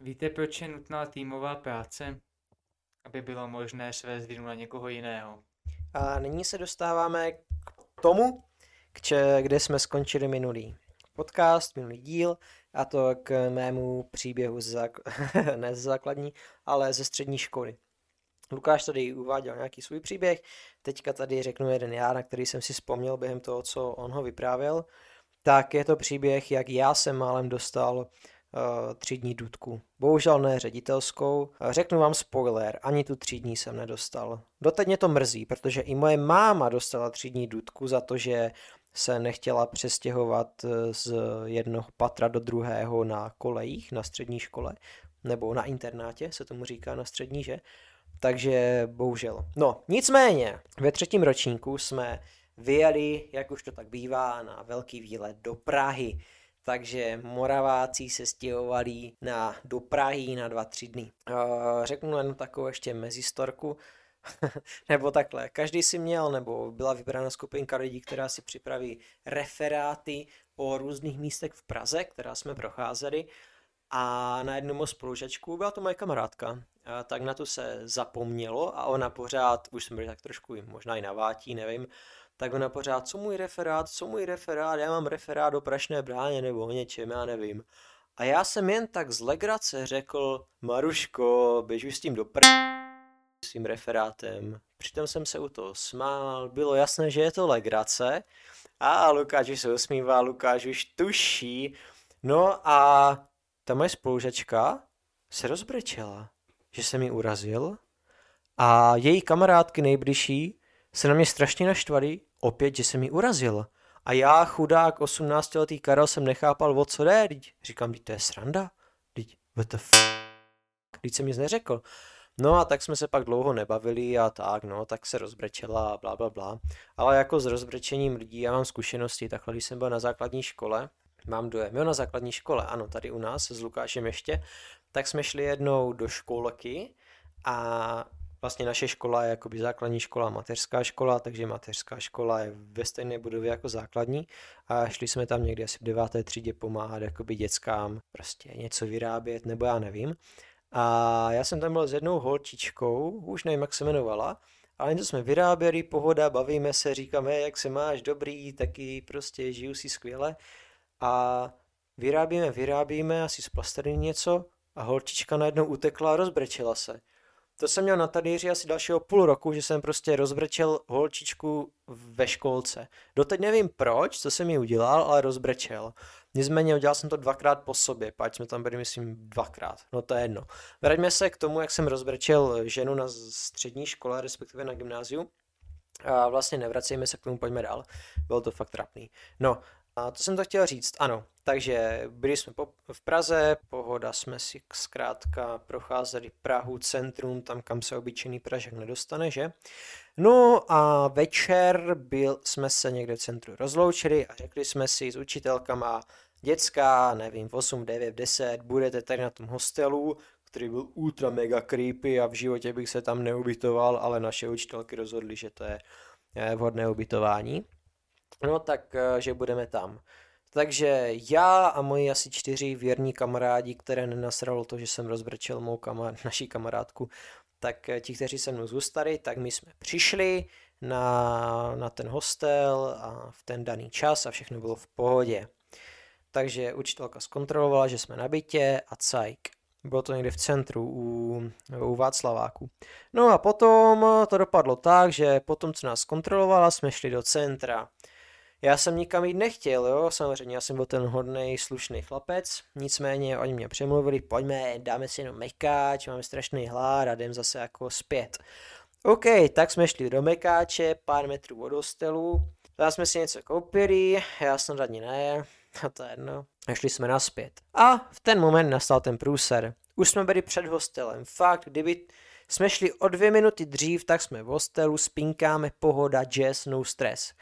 Víte, proč je nutná týmová práce? Aby bylo možné svést vinu na někoho jiného. A nyní se dostáváme k tomu, k če, kde jsme skončili minulý podcast, minulý díl, a to k mému příběhu z zák- ne z základní, ale ze střední školy. Lukáš tady uváděl nějaký svůj příběh, teďka tady řeknu jeden já, na který jsem si vzpomněl během toho, co on ho vyprávěl. Tak je to příběh, jak já jsem málem dostal třídní dudku. Bohužel ne ředitelskou. Řeknu vám spoiler, ani tu třídní jsem nedostal. Doteď mě to mrzí, protože i moje máma dostala třídní dudku za to, že se nechtěla přestěhovat eh, z jednoho patra do druhého na kolejích na střední škole, nebo na internátě se tomu říká na střední, že? Takže bohužel. No, nicméně, ve třetím ročníku jsme vyjeli, jak už to tak bývá, na velký výlet do Prahy. Takže Moraváci se stěhovali na, do Prahy na dva, tři dny. Řeknu jen takovou ještě mezistorku, nebo takhle. Každý si měl, nebo byla vybrána skupinka lidí, která si připraví referáty o různých místech v Praze, která jsme procházeli. A na jednu spolužačku byla to moje kamarádka. A tak na to se zapomnělo a ona pořád, už jsme byli tak trošku možná i navátí, nevím, tak ona pořád, co můj referát, co můj referát, já mám referát o Prašné bráně nebo o něčem, já nevím. A já jsem jen tak z legrace řekl, Maruško, běž už s tím do pr... svým referátem. Přitom jsem se u toho smál, bylo jasné, že je to legrace. A Lukáš už se usmívá, Lukáš už tuší. No a ta moje spolužačka se rozbrečela, že se mi urazil a její kamarádky nejbližší se na mě strašně naštvali, opět, že se mi urazil. A já, chudák 18-letý Karel, jsem nechápal, o co jde. Teď říkám, teď to je sranda. Teď, what the f... Teď jsem nic neřekl. No a tak jsme se pak dlouho nebavili a tak, no, tak se rozbrečela a bla, bla, bla. Ale jako s rozbrečením lidí, já mám zkušenosti, takhle, když jsem byl na základní škole, mám dojem, jo, na základní škole, ano, tady u nás s Lukášem ještě, tak jsme šli jednou do školky a vlastně naše škola je jakoby základní škola, mateřská škola, takže mateřská škola je ve stejné budově jako základní a šli jsme tam někdy asi v deváté třídě pomáhat jakoby dětskám prostě něco vyrábět, nebo já nevím. A já jsem tam byl s jednou holčičkou, už nevím, jak se jmenovala, ale něco jsme vyráběli, pohoda, bavíme se, říkáme, jak se máš, dobrý, taky prostě žiju si skvěle. A vyrábíme, vyrábíme, asi z plasterny něco a holčička najednou utekla a rozbrečela se. To jsem měl na talíři asi dalšího půl roku, že jsem prostě rozbrečel holčičku ve školce. Doteď nevím proč, co jsem mi udělal, ale rozbrečel. Nicméně udělal jsem to dvakrát po sobě, páč jsme tam byli, myslím, dvakrát. No to je jedno. Vraťme se k tomu, jak jsem rozbrečel ženu na střední škole, respektive na gymnáziu. A vlastně nevracejme se k tomu, pojďme dál. Bylo to fakt trapný. No, a to jsem to chtěl říct, ano. Takže byli jsme po, v Praze, pohoda jsme si zkrátka procházeli Prahu, centrum, tam kam se obyčejný Pražek nedostane, že? No a večer byl, jsme se někde v centru rozloučili a řekli jsme si s učitelkama, dětská, nevím, v 8, 9, 10, budete tady na tom hostelu, který byl ultra mega creepy a v životě bych se tam neubytoval, ale naše učitelky rozhodly, že to je vhodné ubytování. No tak, eh, že budeme tam. Takže já a moji asi čtyři věrní kamarádi, které nenasralo to, že jsem rozbrčel mou kamar- naší kamarádku, tak eh, ti, kteří se mnou zůstali, tak my jsme přišli na, na ten hostel a v ten daný čas a všechno bylo v pohodě. Takže učitelka zkontrolovala, že jsme na bytě a cajk. Bylo to někde v centru u, u Václaváku. No a potom to dopadlo tak, že potom, co nás kontrolovala, jsme šli do centra. Já jsem nikam jít nechtěl, jo, samozřejmě, já jsem byl ten hodný, slušný chlapec, nicméně oni mě přemluvili, pojďme, dáme si jenom mekáč, máme strašný hlad a jdem zase jako zpět. OK, tak jsme šli do mekáče, pár metrů od hostelu, tam jsme si něco koupili, já jsem ani ne, a to je jedno. A šli jsme naspět. A v ten moment nastal ten průser. Už jsme byli před hostelem. Fakt, kdyby jsme šli o dvě minuty dřív, tak jsme v hostelu, spinkáme, pohoda, jazz, no stress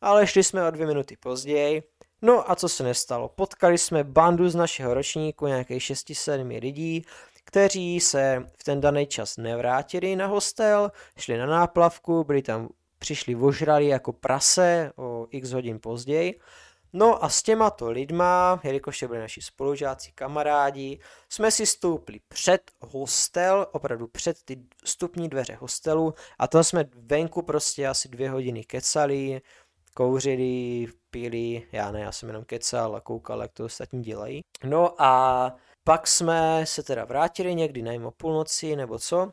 ale šli jsme o dvě minuty později. No a co se nestalo? Potkali jsme bandu z našeho ročníku, nějakých 6-7 lidí, kteří se v ten daný čas nevrátili na hostel, šli na náplavku, byli tam, přišli vožrali jako prase o x hodin později. No a s těmato lidma, jelikož to byli naši spolužáci, kamarádi, jsme si stoupli před hostel, opravdu před ty vstupní dveře hostelu a tam jsme venku prostě asi dvě hodiny kecali, kouřili, pili, já ne, já jsem jenom kecal a koukal, jak to ostatní dělají. No a pak jsme se teda vrátili někdy nevím o půlnoci nebo co.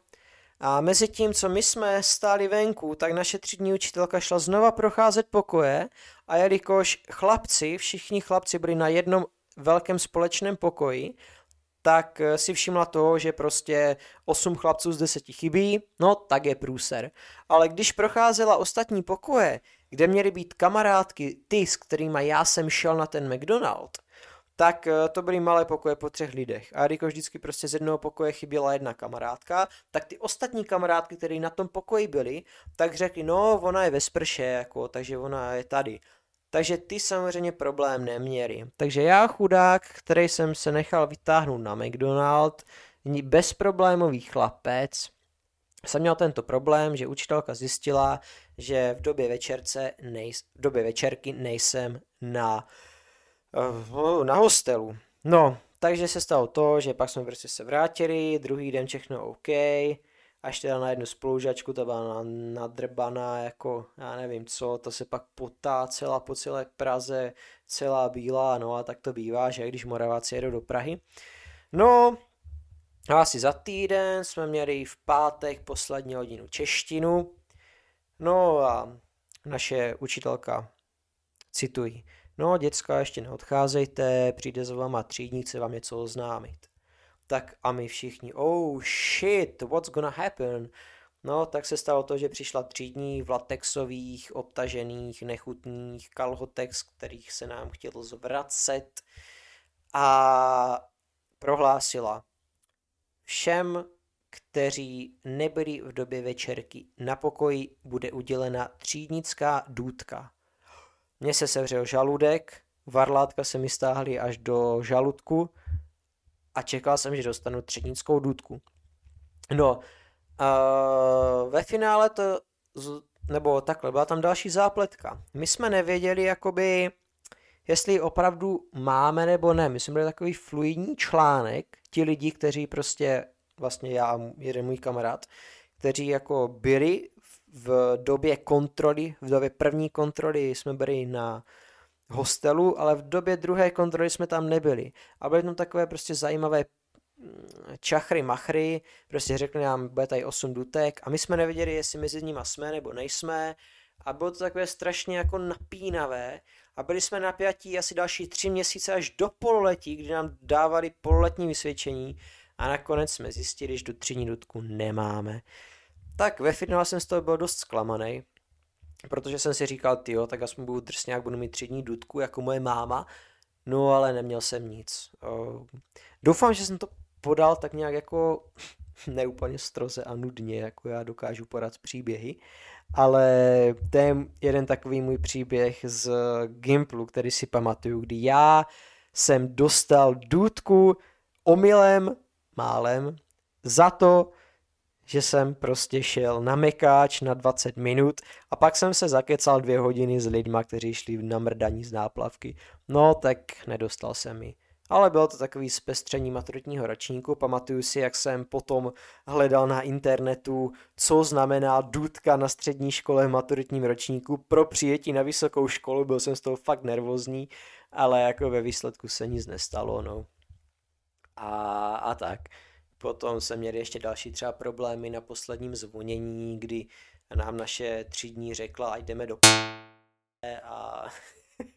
A mezi tím, co my jsme stáli venku, tak naše třídní učitelka šla znova procházet pokoje a jelikož chlapci, všichni chlapci byli na jednom velkém společném pokoji, tak eh, si všimla toho, že prostě 8 chlapců z 10 chybí, no tak je průser. Ale když procházela ostatní pokoje, kde měly být kamarádky, ty, s kterými já jsem šel na ten McDonald, tak eh, to byly malé pokoje po třech lidech. A jelikož vždycky prostě z jednoho pokoje chyběla jedna kamarádka, tak ty ostatní kamarádky, které na tom pokoji byly, tak řekli, no ona je ve sprše, jako, takže ona je tady. Takže ty samozřejmě problém neměli. Takže já chudák, který jsem se nechal vytáhnout na McDonald, bezproblémový chlapec, jsem měl tento problém, že učitelka zjistila, že v době večerce nejs, v době večerky nejsem na, uh, na hostelu. No, takže se stalo to, že pak jsme prostě se vrátili, druhý den všechno OK, až teda na jednu spolužačku, ta byla nadrbaná, jako já nevím co, to se pak potácela po celé Praze, celá bílá, no a tak to bývá, že když Moraváci jedou do Prahy. No, asi za týden jsme měli v pátek poslední hodinu češtinu, no a naše učitelka, cituji, no děcka, ještě neodcházejte, přijde za váma třídník, chce vám něco oznámit tak a my všichni, oh shit, what's gonna happen? No, tak se stalo to, že přišla třídní v latexových, obtažených, nechutných kalhotek, z kterých se nám chtělo zvracet a prohlásila všem, kteří nebyli v době večerky na pokoji, bude udělena třídnická důdka. Mně se sevřel žaludek, varlátka se mi stáhly až do žaludku, a čekal jsem, že dostanu třetnickou důdku. No, uh, ve finále to, nebo takhle, byla tam další zápletka. My jsme nevěděli, jakoby, jestli opravdu máme nebo ne. My jsme byli takový fluidní článek, ti lidi, kteří prostě, vlastně já a jeden můj kamarád, kteří jako byli v době kontroly, v době první kontroly jsme byli na hostelu, ale v době druhé kontroly jsme tam nebyli. A byly tam takové prostě zajímavé mm, čachry, machry, prostě řekli nám, bude tady 8 dutek. A my jsme nevěděli, jestli mezi nimi jsme nebo nejsme. A bylo to takové strašně jako napínavé a byli jsme napjatí asi další tři měsíce až do pololetí, kdy nám dávali pololetní vysvědčení a nakonec jsme zjistili, že do třídní dudku nemáme. Tak ve finále jsem z toho byl dost zklamaný, protože jsem si říkal, tyjo, tak aspoň budu drsňák, budu mít třídní dudku jako moje máma, no ale neměl jsem nic. Doufám, že jsem to podal tak nějak jako neúplně stroze a nudně, jako já dokážu podat příběhy, ale to je jeden takový můj příběh z Gimplu, který si pamatuju, kdy já jsem dostal důdku omylem, málem, za to, že jsem prostě šel na mekáč na 20 minut a pak jsem se zakecal dvě hodiny s lidma, kteří šli na mrdaní z náplavky. No, tak nedostal jsem mi. Ale bylo to takový zpestření maturitního ročníku. Pamatuju si, jak jsem potom hledal na internetu, co znamená důdka na střední škole v maturitním ročníku pro přijetí na vysokou školu. Byl jsem z toho fakt nervózní, ale jako ve výsledku se nic nestalo, no. A, a tak. Potom se měli ještě další třeba problémy na posledním zvonění, kdy nám naše třídní řekla, ať jdeme do a,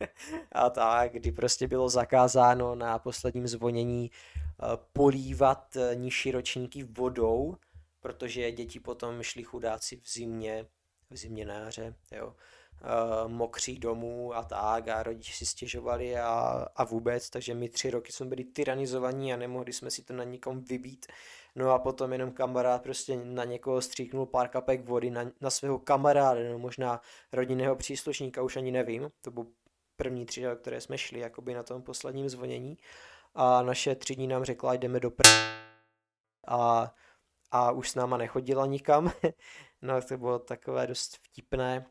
a tak, kdy prostě bylo zakázáno na posledním zvonění eh, polívat eh, nižší ročníky vodou, protože děti potom šli chudáci v zimě, v zimě na jaře, jo, uh, mokří domů a tak a rodiče si stěžovali a, a vůbec, takže my tři roky jsme byli tyranizovaní a nemohli jsme si to na nikom vybít. No a potom jenom kamarád prostě na někoho stříknul pár kapek vody, na, na svého kamaráda, no možná rodinného příslušníka, už ani nevím, to byl první tři, které jsme šli jakoby na tom posledním zvonění. A naše třídní nám řekla, jdeme do pr... a, a už s náma nechodila nikam, no to bylo takové dost vtipné,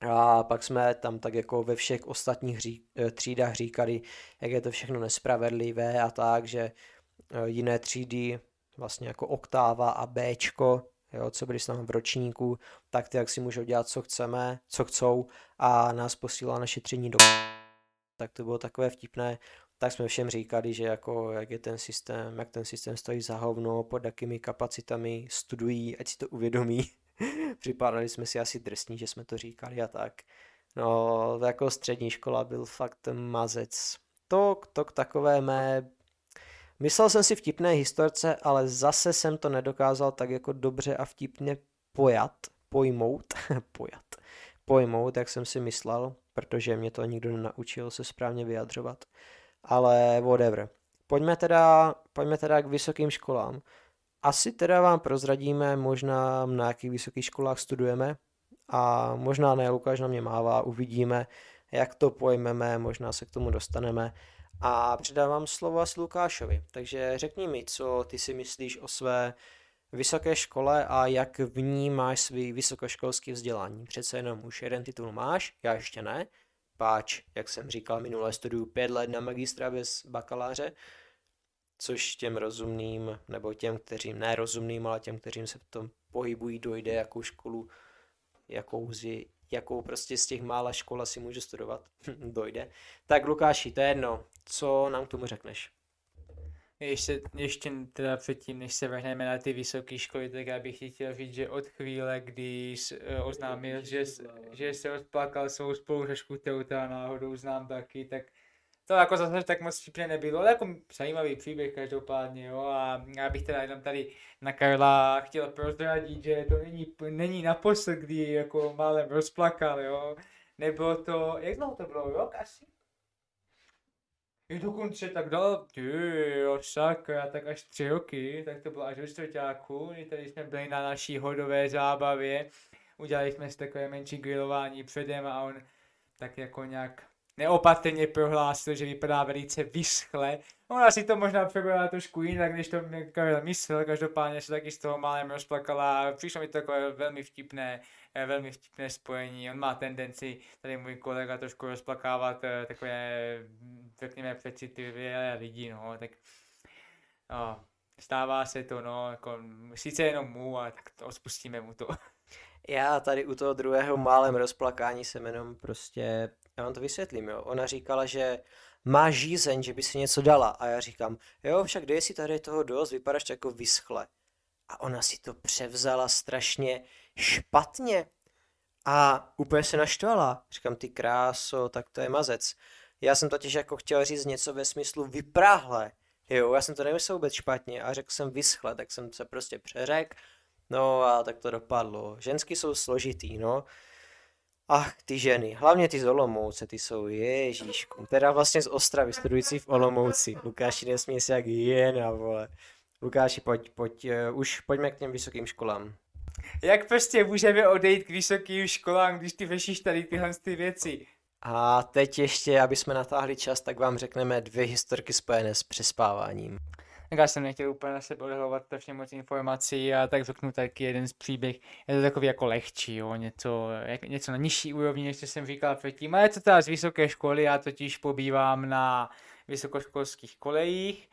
A pak jsme tam tak jako ve všech ostatních ří, eh, třídách říkali, jak je to všechno nespravedlivé a tak, že eh, jiné třídy, vlastně jako oktáva a Bčko, jo, co byli s námi v ročníku, tak ty jak si můžou dělat, co chceme, co chcou a nás posílá na šetření do tak to bylo takové vtipné, tak jsme všem říkali, že jako jak je ten systém, jak ten systém stojí za hovno, pod jakými kapacitami studují, ať si to uvědomí. Připadali jsme si asi drsní, že jsme to říkali a tak. No, jako střední škola byl fakt mazec. To, to k takové mé... Myslel jsem si vtipné historce, ale zase jsem to nedokázal tak jako dobře a vtipně pojat, pojmout, pojat, pojmout, jak jsem si myslel, protože mě to nikdo nenaučil se správně vyjadřovat. Ale whatever. Pojďme teda, pojďme teda k vysokým školám. Asi teda vám prozradíme možná na jakých vysokých školách studujeme a možná ne, Lukáš na mě mává, uvidíme, jak to pojmeme, možná se k tomu dostaneme. A předávám slovo asi Lukášovi. Takže řekni mi, co ty si myslíš o své vysoké škole a jak v ní máš svý vysokoškolský vzdělání. Přece jenom už jeden titul máš, já ještě ne. Páč, jak jsem říkal, minulé studuju pět let na magistra bez bakaláře, což těm rozumným, nebo těm, kteřím nerozumným, ale těm, kteřím se v tom pohybují, dojde, jakou školu, jakou, jakou prostě z těch mála škol si můžu studovat, dojde. Tak Lukáši, to je jedno, co nám k tomu řekneš? Ještě, ještě teda předtím, než se vrhneme na ty vysoké školy, tak já bych chtěl říct, že od chvíle, kdy eh, oznámil, že, že se odplakal svou spolužačku, kterou teda náhodou znám taky, tak to jako zase tak moc vtipně nebylo, ale jako zajímavý příběh každopádně, jo, a já bych teda jenom tady na Karla chtěl prozradit, že to není, není naposled, kdy jako málem rozplakal, jo, nebylo to, jak dlouho to bylo, rok asi? I dokonce tak dal, ty jo, sakra, tak až tři roky, tak to bylo až ve čtvrtáku, tady jsme byli na naší hodové zábavě, udělali jsme si takové menší grilování předem a on tak jako nějak neopatrně prohlásil, že vypadá velice vyschle. On asi to možná přebral trošku jinak, než to Karel myslel, každopádně se taky z toho málem rozplakala a přišlo mi to takové velmi vtipné, eh, velmi vtipné spojení. On má tendenci, tady můj kolega, trošku rozplakávat eh, takové, řekněme, přecitlivé lidi, no, tak no, stává se to, no, jako, sice jenom mu, ale tak to odpustíme mu to. Já tady u toho druhého málem rozplakání jsem jenom prostě já vám to vysvětlím, jo. Ona říkala, že má žízeň, že by si něco dala. A já říkám, jo, však dej si tady toho dost, vypadáš jako vyschle. A ona si to převzala strašně špatně. A úplně se naštvala. Říkám, ty kráso, tak to je mazec. Já jsem totiž jako chtěl říct něco ve smyslu vypráhle. Jo, já jsem to nemyslel vůbec špatně a řekl jsem vyschle, tak jsem se prostě přeřekl. No a tak to dopadlo. Ženský jsou složitý, no. Ach, ty ženy, hlavně ty z Olomouce, ty jsou ježíšku. Teda vlastně z Ostravy, studující v Olomouci. Lukáši, nesmí se jak jena, vole. Lukáši, pojď, pojď, uh, už pojďme k těm vysokým školám. Jak prostě můžeme odejít k vysokým školám, když ty vešíš tady tyhle ty věci? A teď ještě, aby jsme natáhli čas, tak vám řekneme dvě historky spojené s přespáváním. Tak já jsem nechtěl úplně na sebe odhalovat strašně moc informací a tak řeknu taky jeden z příběh. Je to takový jako lehčí, jo, něco, jak, něco na nižší úrovni, než jsem říkal předtím. A je to teda z vysoké školy, já totiž pobývám na vysokoškolských kolejích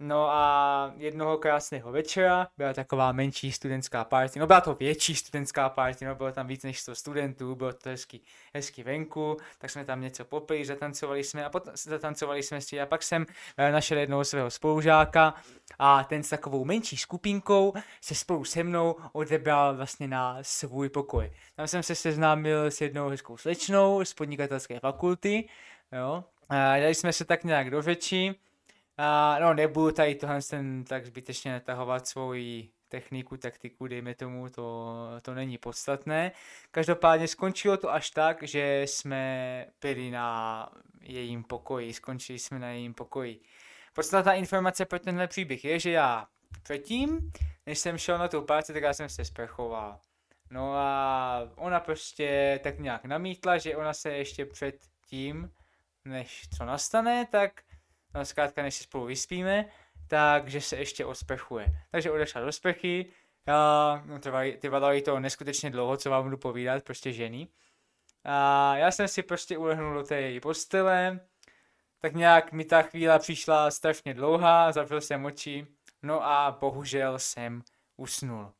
No a jednoho krásného večera byla taková menší studentská party, no byla to větší studentská party, no bylo tam víc než 100 studentů, bylo to hezky, hezky venku, tak jsme tam něco popili, zatancovali jsme a potom zatancovali jsme si a pak jsem eh, našel jednoho svého spolužáka a ten s takovou menší skupinkou se spolu se mnou odebral vlastně na svůj pokoj. Tam jsem se seznámil s jednou hezkou slečnou z podnikatelské fakulty, jo, a dali jsme se tak nějak do řeči, a no, nebudu tady tohle ten tak zbytečně natahovat svoji techniku, taktiku, dejme tomu, to, to není podstatné. Každopádně skončilo to až tak, že jsme byli na jejím pokoji, skončili jsme na jejím pokoji. Podstatná informace pro tenhle příběh je, že já předtím, než jsem šel na tu práci, tak já jsem se sprchoval. No a ona prostě tak nějak namítla, že ona se ještě před tím, než co nastane, tak no zkrátka než si spolu vyspíme, takže se ještě osprchuje. Takže odešla do sprchy, já, no, trvalo to neskutečně dlouho, co vám budu povídat, prostě ženy. A já jsem si prostě ulehnul do té její postele, tak nějak mi ta chvíle přišla strašně dlouhá, zavřel jsem oči, no a bohužel jsem usnul.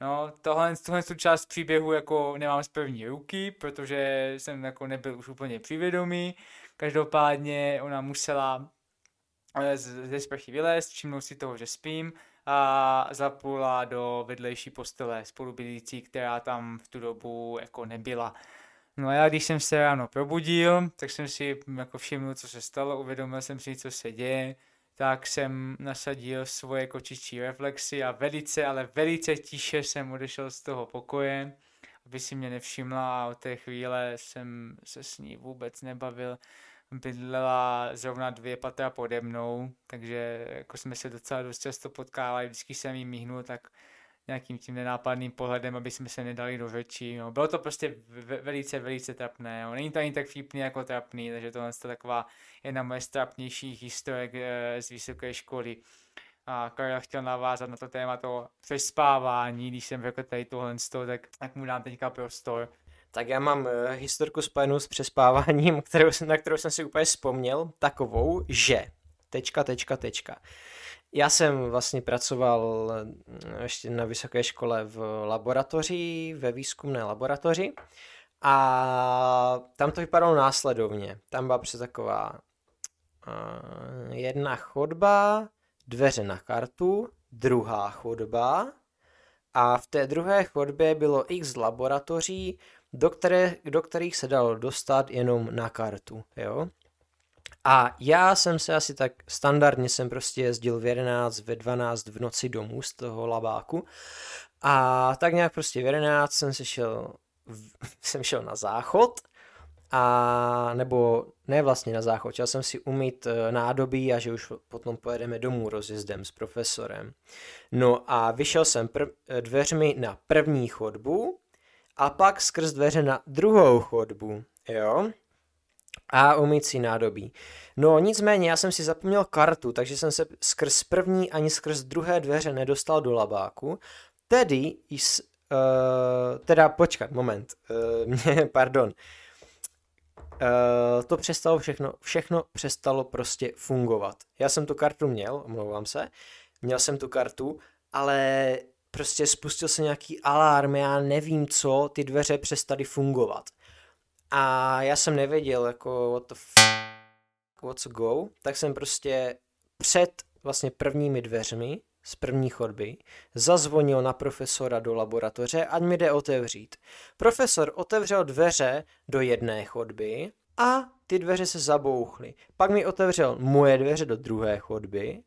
No, tohle, tohle tu část příběhu jako nemám z první ruky, protože jsem jako nebyl už úplně přivědomý. Každopádně ona musela eh, ze sprchy vylézt, všimnout si toho, že spím a zaplula do vedlejší postele spolubydlící, která tam v tu dobu jako nebyla. No a já když jsem se ráno probudil, tak jsem si jako všiml, co se stalo, uvědomil jsem si, co se děje, tak jsem nasadil svoje kočičí reflexy a velice, ale velice tiše jsem odešel z toho pokoje, aby si mě nevšimla a od té chvíle jsem se s ní vůbec nebavil. Bydlela zrovna dvě patra pode mnou, takže jako jsme se docela dost často potkávali, vždycky jsem jí míhnul, tak nějakým tím nenápadným pohledem, aby jsme se nedali do řečí. No. Bylo to prostě velice, velice trapné. Jo. Není to ani tak vtipný jako trapný, takže to je taková jedna moje strapnějších historek e, z vysoké školy. A Karel chtěl navázat na to téma toho přespávání, když jsem řekl tady tohle, tak, tak mu dám teďka prostor. Tak já mám uh, historku spojenou s přespáváním, kterou, na kterou jsem si úplně vzpomněl, takovou, že tečka, tečka, tečka. Já jsem vlastně pracoval eh, ještě na vysoké škole v laboratoři, ve výzkumné laboratoři a tam to vypadalo následovně. Tam byla přes taková uh, jedna chodba, dveře na kartu, druhá chodba a v té druhé chodbě bylo x laboratoří, do, které, do kterých se dalo dostat jenom na kartu. Jo? A já jsem se asi tak standardně jsem prostě jezdil v 11, ve 12 v noci domů z toho labáku a tak nějak prostě v 11 jsem se šel, jsem šel na záchod a nebo ne vlastně na záchod, chtěl jsem si umít eh, nádobí a že už potom pojedeme domů rozjezdem s profesorem. No a vyšel jsem eh, dveřmi na první chodbu a pak skrz dveře na druhou chodbu, jo a umycí nádobí. No nicméně, já jsem si zapomněl kartu, takže jsem se skrz první ani skrz druhé dveře nedostal do labáku, tedy, jis, uh, teda počkat, moment, uh, pardon, Uh, to přestalo všechno, všechno přestalo prostě fungovat. Já jsem tu kartu měl, omlouvám se, měl jsem tu kartu, ale prostě spustil se nějaký alarm, já nevím co, ty dveře přestaly fungovat. A já jsem nevěděl, jako what the f***, what's go, tak jsem prostě před vlastně prvními dveřmi z první chodby zazvonil na profesora do laboratoře, ať mi jde otevřít. Profesor otevřel dveře do jedné chodby a ty dveře se zabouchly. Pak mi otevřel moje dveře do druhé chodby.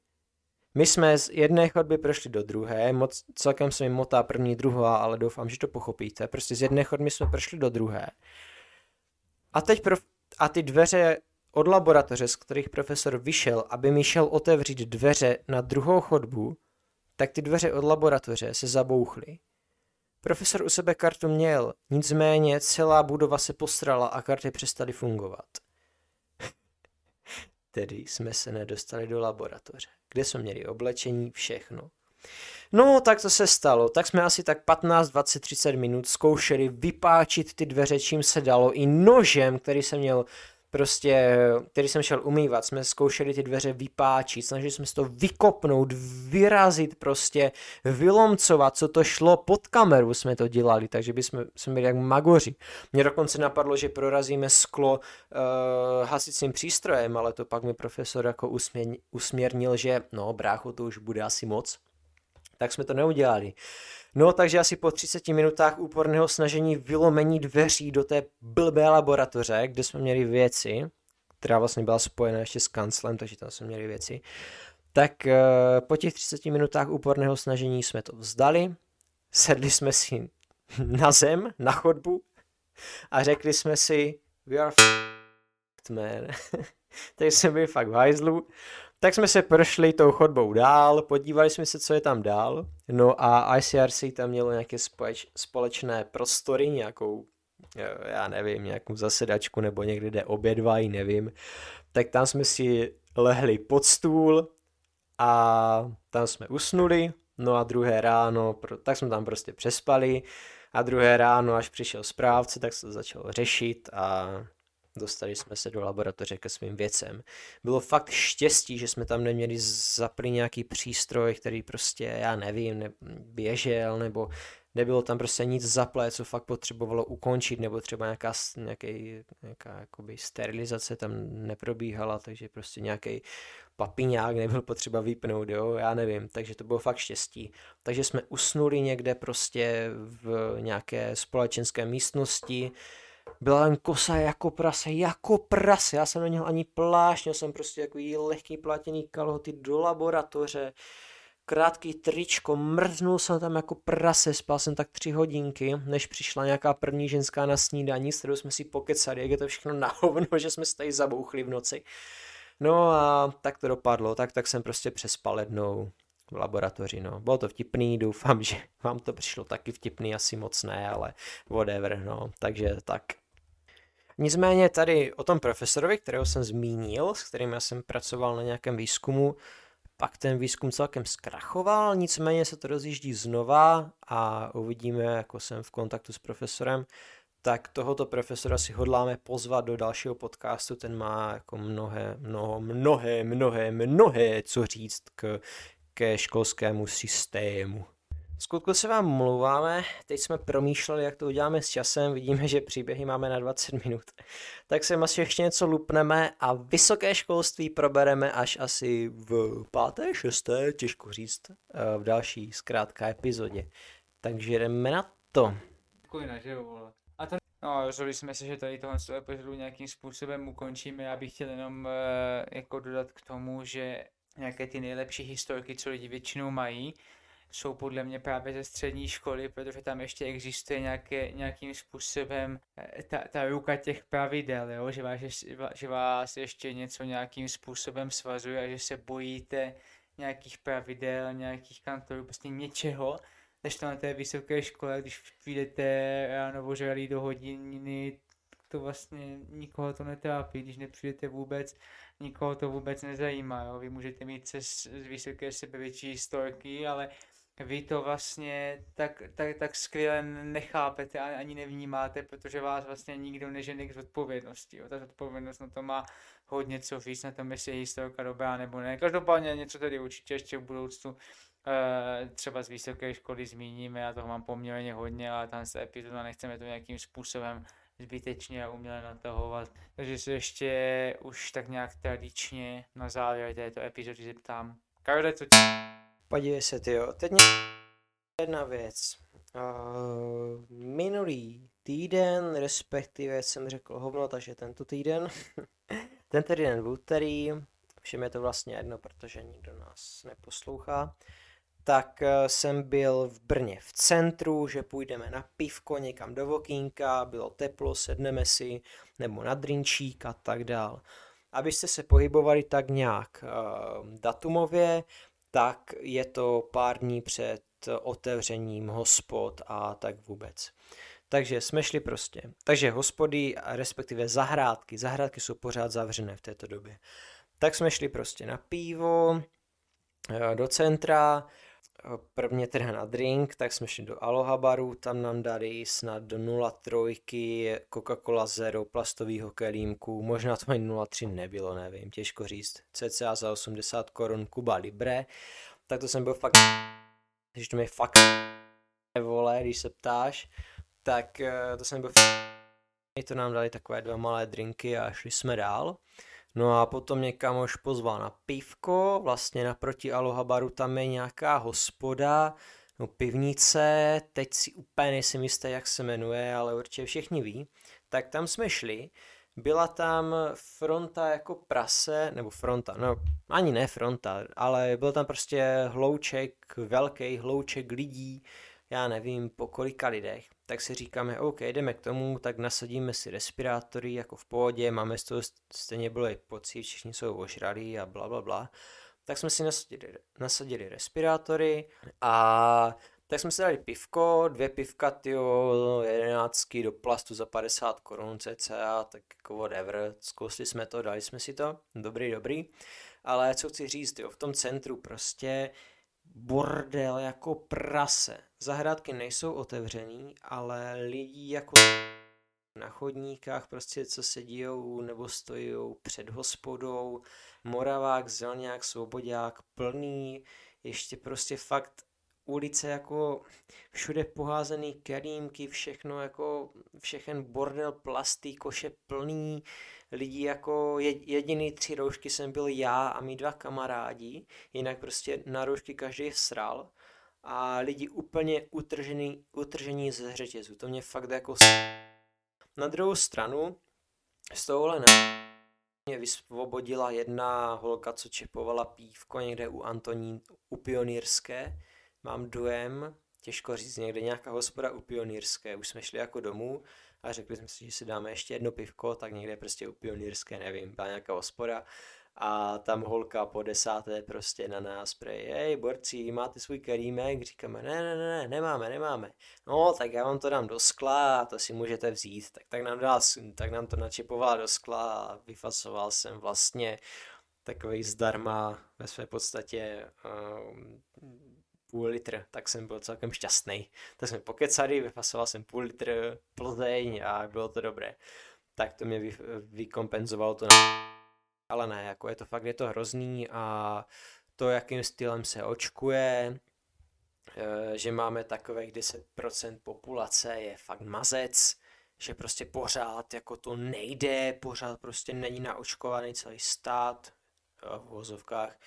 My jsme z jedné chodby prošli do druhé, moc, celkem se mi motá první, druhá, ale doufám, že to pochopíte. Prostě z jedné chodby jsme prošli do druhé. A teď prof- a ty dveře od laboratoře, z kterých profesor vyšel, aby mi šel otevřít dveře na druhou chodbu, tak ty dveře od laboratoře se zabouchly. Profesor u sebe kartu měl, nicméně celá budova se postrala a karty přestaly fungovat. Tedy jsme se nedostali do laboratoře, kde jsme měli oblečení, všechno. No, tak to se stalo. Tak jsme asi tak 15, 20, 30 minut zkoušeli vypáčit ty dveře, čím se dalo. I nožem, který jsem měl prostě, který jsem šel umývat, jsme zkoušeli ty dveře vypáčit, snažili jsme se to vykopnout, vyrazit prostě, vylomcovat, co to šlo pod kameru jsme to dělali, takže by jsme, jsme byli jak magoři. Mně dokonce napadlo, že prorazíme sklo uh, hasicím přístrojem, ale to pak mi profesor jako usměrnil, že no brácho, to už bude asi moc tak jsme to neudělali. No, takže asi po 30 minutách úporného snažení vylomení dveří do té blbé laboratoře, kde jsme měli věci, která vlastně byla spojena ještě s kanclem, takže tam jsme měli věci, tak uh, po těch 30 minutách úporného snažení jsme to vzdali, sedli jsme si na zem, na chodbu a řekli jsme si, we are f***ed, man. takže jsme byli fakt v hajzlu tak jsme se prošli tou chodbou dál, podívali jsme se, co je tam dál. No a ICRC tam mělo nějaké společ, společné prostory, nějakou, já nevím, nějakou zasedačku nebo někde, kde obědvají, nevím. Tak tam jsme si lehli pod stůl a tam jsme usnuli. No a druhé ráno, tak jsme tam prostě přespali. A druhé ráno, až přišel správce, tak se to začalo řešit a dostali jsme se do laboratoře ke svým věcem. Bylo fakt štěstí, že jsme tam neměli zapli nějaký přístroj, který prostě, já nevím, ne, běžel, nebo nebylo tam prostě nic zaplé, co fakt potřebovalo ukončit, nebo třeba nějaká, nějaký, nějaká jakoby sterilizace tam neprobíhala, takže prostě nějaký papiňák nebyl potřeba vypnout, jo, já nevím, takže to bylo fakt štěstí. Takže jsme usnuli někde prostě v nějaké společenské místnosti, byla jen kosa jako prase, jako prase, já jsem neměl ani plášť, měl jsem prostě takový lehký plátěný kalhoty do laboratoře, krátký tričko, mrznul jsem tam jako prase, spal jsem tak tři hodinky, než přišla nějaká první ženská na snídaní, s kterou jsme si pokecali, jak je to všechno na hovno, že jsme se tady zabouchli v noci. No a tak to dopadlo, tak, tak jsem prostě přespal jednou v laboratoři, no. Bylo to vtipný, doufám, že vám to přišlo taky vtipný, asi moc ne, ale whatever, no. Takže tak. Nicméně tady o tom profesorovi, kterého jsem zmínil, s kterým já jsem pracoval na nějakém výzkumu, pak ten výzkum celkem zkrachoval, nicméně se to rozjíždí znova a uvidíme, jako jsem v kontaktu s profesorem, tak tohoto profesora si hodláme pozvat do dalšího podcastu, ten má jako mnohé, mnoho, mnohé, mnohé, mnohé co říct k, ke školskému systému. Skutku se vám mluváme, teď jsme promýšleli, jak to uděláme s časem, vidíme, že příběhy máme na 20 minut. Tak se asi ještě něco lupneme a vysoké školství probereme až asi v páté, šesté, těžko říct, eh, v další zkrátka epizodě. Takže jdeme na to. Kujna, že vole. A to, no, rozhodli jsme se, že tady tohle epizodu nějakým způsobem ukončíme. Já bych chtěl jenom uh, jako dodat k tomu, že nějaké ty nejlepší historky, co lidi většinou mají, jsou podle mě právě ze střední školy, protože tam ještě existuje nějaké, nějakým způsobem eh, ta, ta ruka těch pravidel, jo? Že, vás, že vás ještě něco nějakým způsobem svazuje a že se bojíte nějakých pravidel, nějakých kantorů, prostě něčeho, než na té vysoké škole, když přijdete ráno do hodiny, to vlastně nikoho to netrápí, když nepřijdete vůbec, nikoho to vůbec nezajímá, jo? vy můžete mít z vysoké sebevětší historky, ale vy to vlastně tak, tak, tak skvěle nechápete a ani nevnímáte, protože vás vlastně nikdo nežene k zodpovědnosti. Jo. Ta zodpovědnost na to má hodně co víc na tom, jestli je historka dobrá nebo ne. Každopádně něco tady určitě ještě v budoucnu e, třeba z vysoké školy zmíníme, já toho mám poměrně hodně, ale tam se epizoda nechceme to nějakým způsobem zbytečně a uměle natahovat. Takže se ještě už tak nějak tradičně na závěr této epizody zeptám. Karle, co Podívej se, ty jo. Teď mě jedna věc. Uh, minulý týden, respektive jsem řekl hovno, takže tento týden, tento týden v úterý, všem je to vlastně jedno, protože nikdo nás neposlouchá, tak jsem byl v Brně v centru, že půjdeme na pivko někam do Vokínka, bylo teplo, sedneme si, nebo na drinčík a tak dál. Abyste se pohybovali tak nějak uh, datumově, tak je to pár dní před otevřením hospod a tak vůbec. Takže jsme šli prostě. Takže hospody, respektive zahrádky, zahrádky jsou pořád zavřené v této době. Tak jsme šli prostě na pivo, eh, do centra, prvně teda na drink, tak jsme šli do Aloha baru, tam nám dali snad do 0,3 Coca-Cola Zero plastového kelímku, možná to ani 0,3 nebylo, nevím, těžko říct, cca za 80 korun Kuba Libre, tak to jsem byl fakt, když to mi fakt vole, když se ptáš, tak eh, to jsem byl fakt, to nám dali takové dva malé drinky a šli jsme dál. No a potom mě kamoš pozval na pivko, vlastně naproti Aloha baru tam je nějaká hospoda, no pivnice, teď si úplně nejsem jistý, jak se jmenuje, ale určitě všichni ví. Tak tam jsme šli, byla tam fronta jako prase, nebo fronta, no ani ne fronta, ale byl tam prostě hlouček, velký hlouček lidí, já nevím po kolika lidech, tak si říkáme, OK, jdeme k tomu, tak nasadíme si respirátory jako v pohodě, máme z toho stejně bylo i pocit, všichni jsou ožralí a bla, bla, bla. Tak jsme si nasadili, nasadili respirátory a tak jsme si dali pivko, dvě pivka, tyjo, jedenáctky do plastu za 50 korun cca, tak jako whatever, zkusili jsme to, dali jsme si to, dobrý, dobrý. Ale co chci říct, jo, v tom centru prostě bordel jako prase. Zahrádky nejsou otevřený, ale lidí jako na chodníkách prostě co sedíjou nebo stojí před hospodou, Moravák, Zelňák, Svobodák, plný, ještě prostě fakt ulice jako všude poházený kerýmky, všechno jako všechen bordel, plasty, koše plný, lidí jako jediný tři roušky jsem byl já a mý dva kamarádi, jinak prostě na roušky každý sral a lidi úplně utržený, utržení ze řetězu. To mě fakt jako... Na druhou stranu, z tohohle ne mě vysvobodila jedna holka, co čepovala pívko někde u Antoní, u Pionýrské. Mám dojem, těžko říct, někde nějaká hospoda u Pionýrské. Už jsme šli jako domů a řekli jsme si, že si dáme ještě jedno pivko, tak někde prostě u Pionýrské, nevím, byla nějaká hospoda a tam holka po desáté prostě na nás prej, hej borci, máte svůj kerímek? Říkáme, ne, ne, ne, nemáme, nemáme. No, tak já vám to dám do skla a to si můžete vzít. Tak, tak, nám, dala, tak nám to načepovala do skla a vyfasoval jsem vlastně takový zdarma ve své podstatě um, půl litr, tak jsem byl celkem šťastný. Tak jsme pokecali, vyfasoval jsem půl litr Plzeň a bylo to dobré. Tak to mě vy, vykompenzovalo to na ale ne, jako je to fakt, je to hrozný a to, jakým stylem se očkuje, eh, že máme takových 10% populace je fakt mazec, že prostě pořád jako to nejde, pořád prostě není naočkovaný celý stát v vozovkách,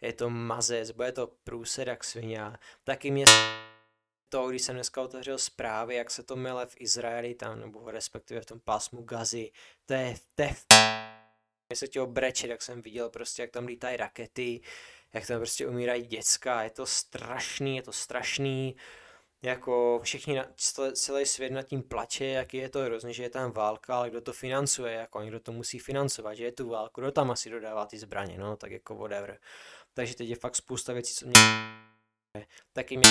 je to mazec, bude to průsed jak svině. Taky mě to, když jsem dneska otevřel zprávy, jak se to mele v Izraeli tam, nebo respektive v tom pásmu Gazy, to je, to je se tě brečet, jak jsem viděl prostě, jak tam lítají rakety, jak tam prostě umírají děcka, je to strašný, je to strašný, jako všichni, celý svět nad tím plače, jaký je to hrozně, že je tam válka, ale kdo to financuje, jako někdo to musí financovat, že je tu válku, kdo tam asi dodává ty zbraně, no, tak jako whatever. Takže teď je fakt spousta věcí, co mě taky mě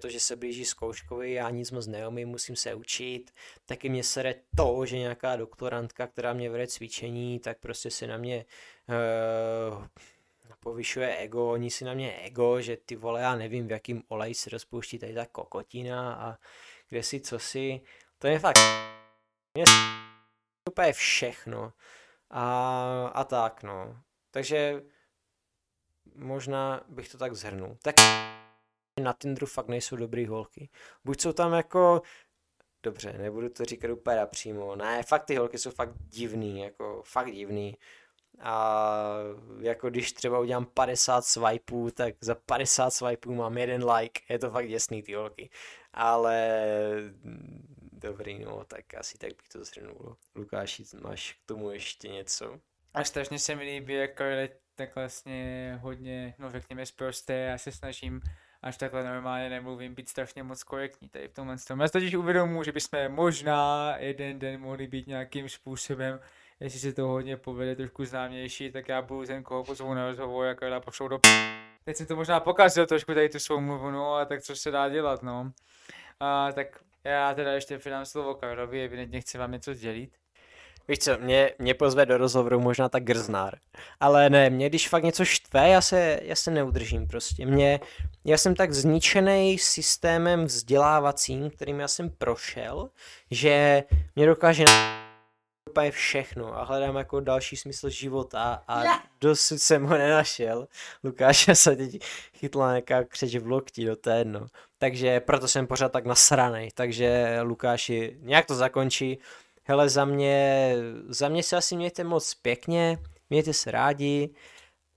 to, že se blíží zkouškovi, já nic moc neumím, musím se učit. Taky mě sere to, že nějaká doktorantka, která mě vede cvičení, tak prostě si na mě uh, povyšuje ego, oni si na mě ego, že ty vole, já nevím, v jakým olej se rozpouští tady ta kokotina a kde si, co si. To je fakt mě úplně všechno. A, a tak, no. Takže možná bych to tak zhrnul. Tak na Tinderu fakt nejsou dobrý holky. Buď jsou tam jako, dobře, nebudu to říkat úplně napřímo, ne, fakt ty holky jsou fakt divný, jako fakt divný. A jako když třeba udělám 50 swipeů, tak za 50 swipeů mám jeden like, je to fakt děsný ty holky. Ale dobrý, no, tak asi tak bych to zhrnul. Lukáši, máš k tomu ještě něco? A strašně se mi líbí, jako je tak vlastně hodně, no řekněme, zprosté, já se snažím až takhle normálně nemluvím, být strašně moc korektní tady v tomhle tom. Já si totiž uvědomuji, že bychom možná jeden den mohli být nějakým způsobem, jestli se to hodně povede trošku známější, tak já budu ten, koho pozvu na rozhovor, jako já pošlou do Teď jsem to možná pokazil trošku tady tu svou mluvu, no a tak co se dá dělat, no. A, tak já teda ještě předám slovo Karlovi, evidentně chci vám něco sdělit. Víš co, mě, mě pozve do rozhovoru možná tak grznár. Ale ne, mě když fakt něco štve, já se, já se neudržím prostě. Mě, já jsem tak zničený systémem vzdělávacím, kterým já jsem prošel, že mě dokáže úplně všechno a hledám jako další smysl života a dosud jsem ho nenašel. Lukáš se teď chytla nějaká křeč v lokti, do té jedno. Takže proto jsem pořád tak nasranej. Takže Lukáši, nějak to zakončí hele, za mě, za mě se asi mějte moc pěkně, mějte se rádi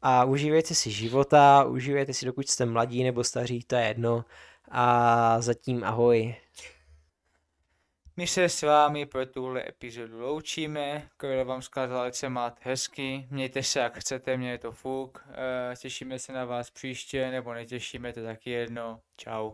a užívejte si života, užívejte si, dokud jste mladí nebo staří, to je jedno. A zatím ahoj. My se s vámi pro tuhle epizodu loučíme. Karel vám zkázal, ať se máte hezky. Mějte se jak chcete, mě je to fuk. E, těšíme se na vás příště, nebo netěšíme, to taky jedno. Čau.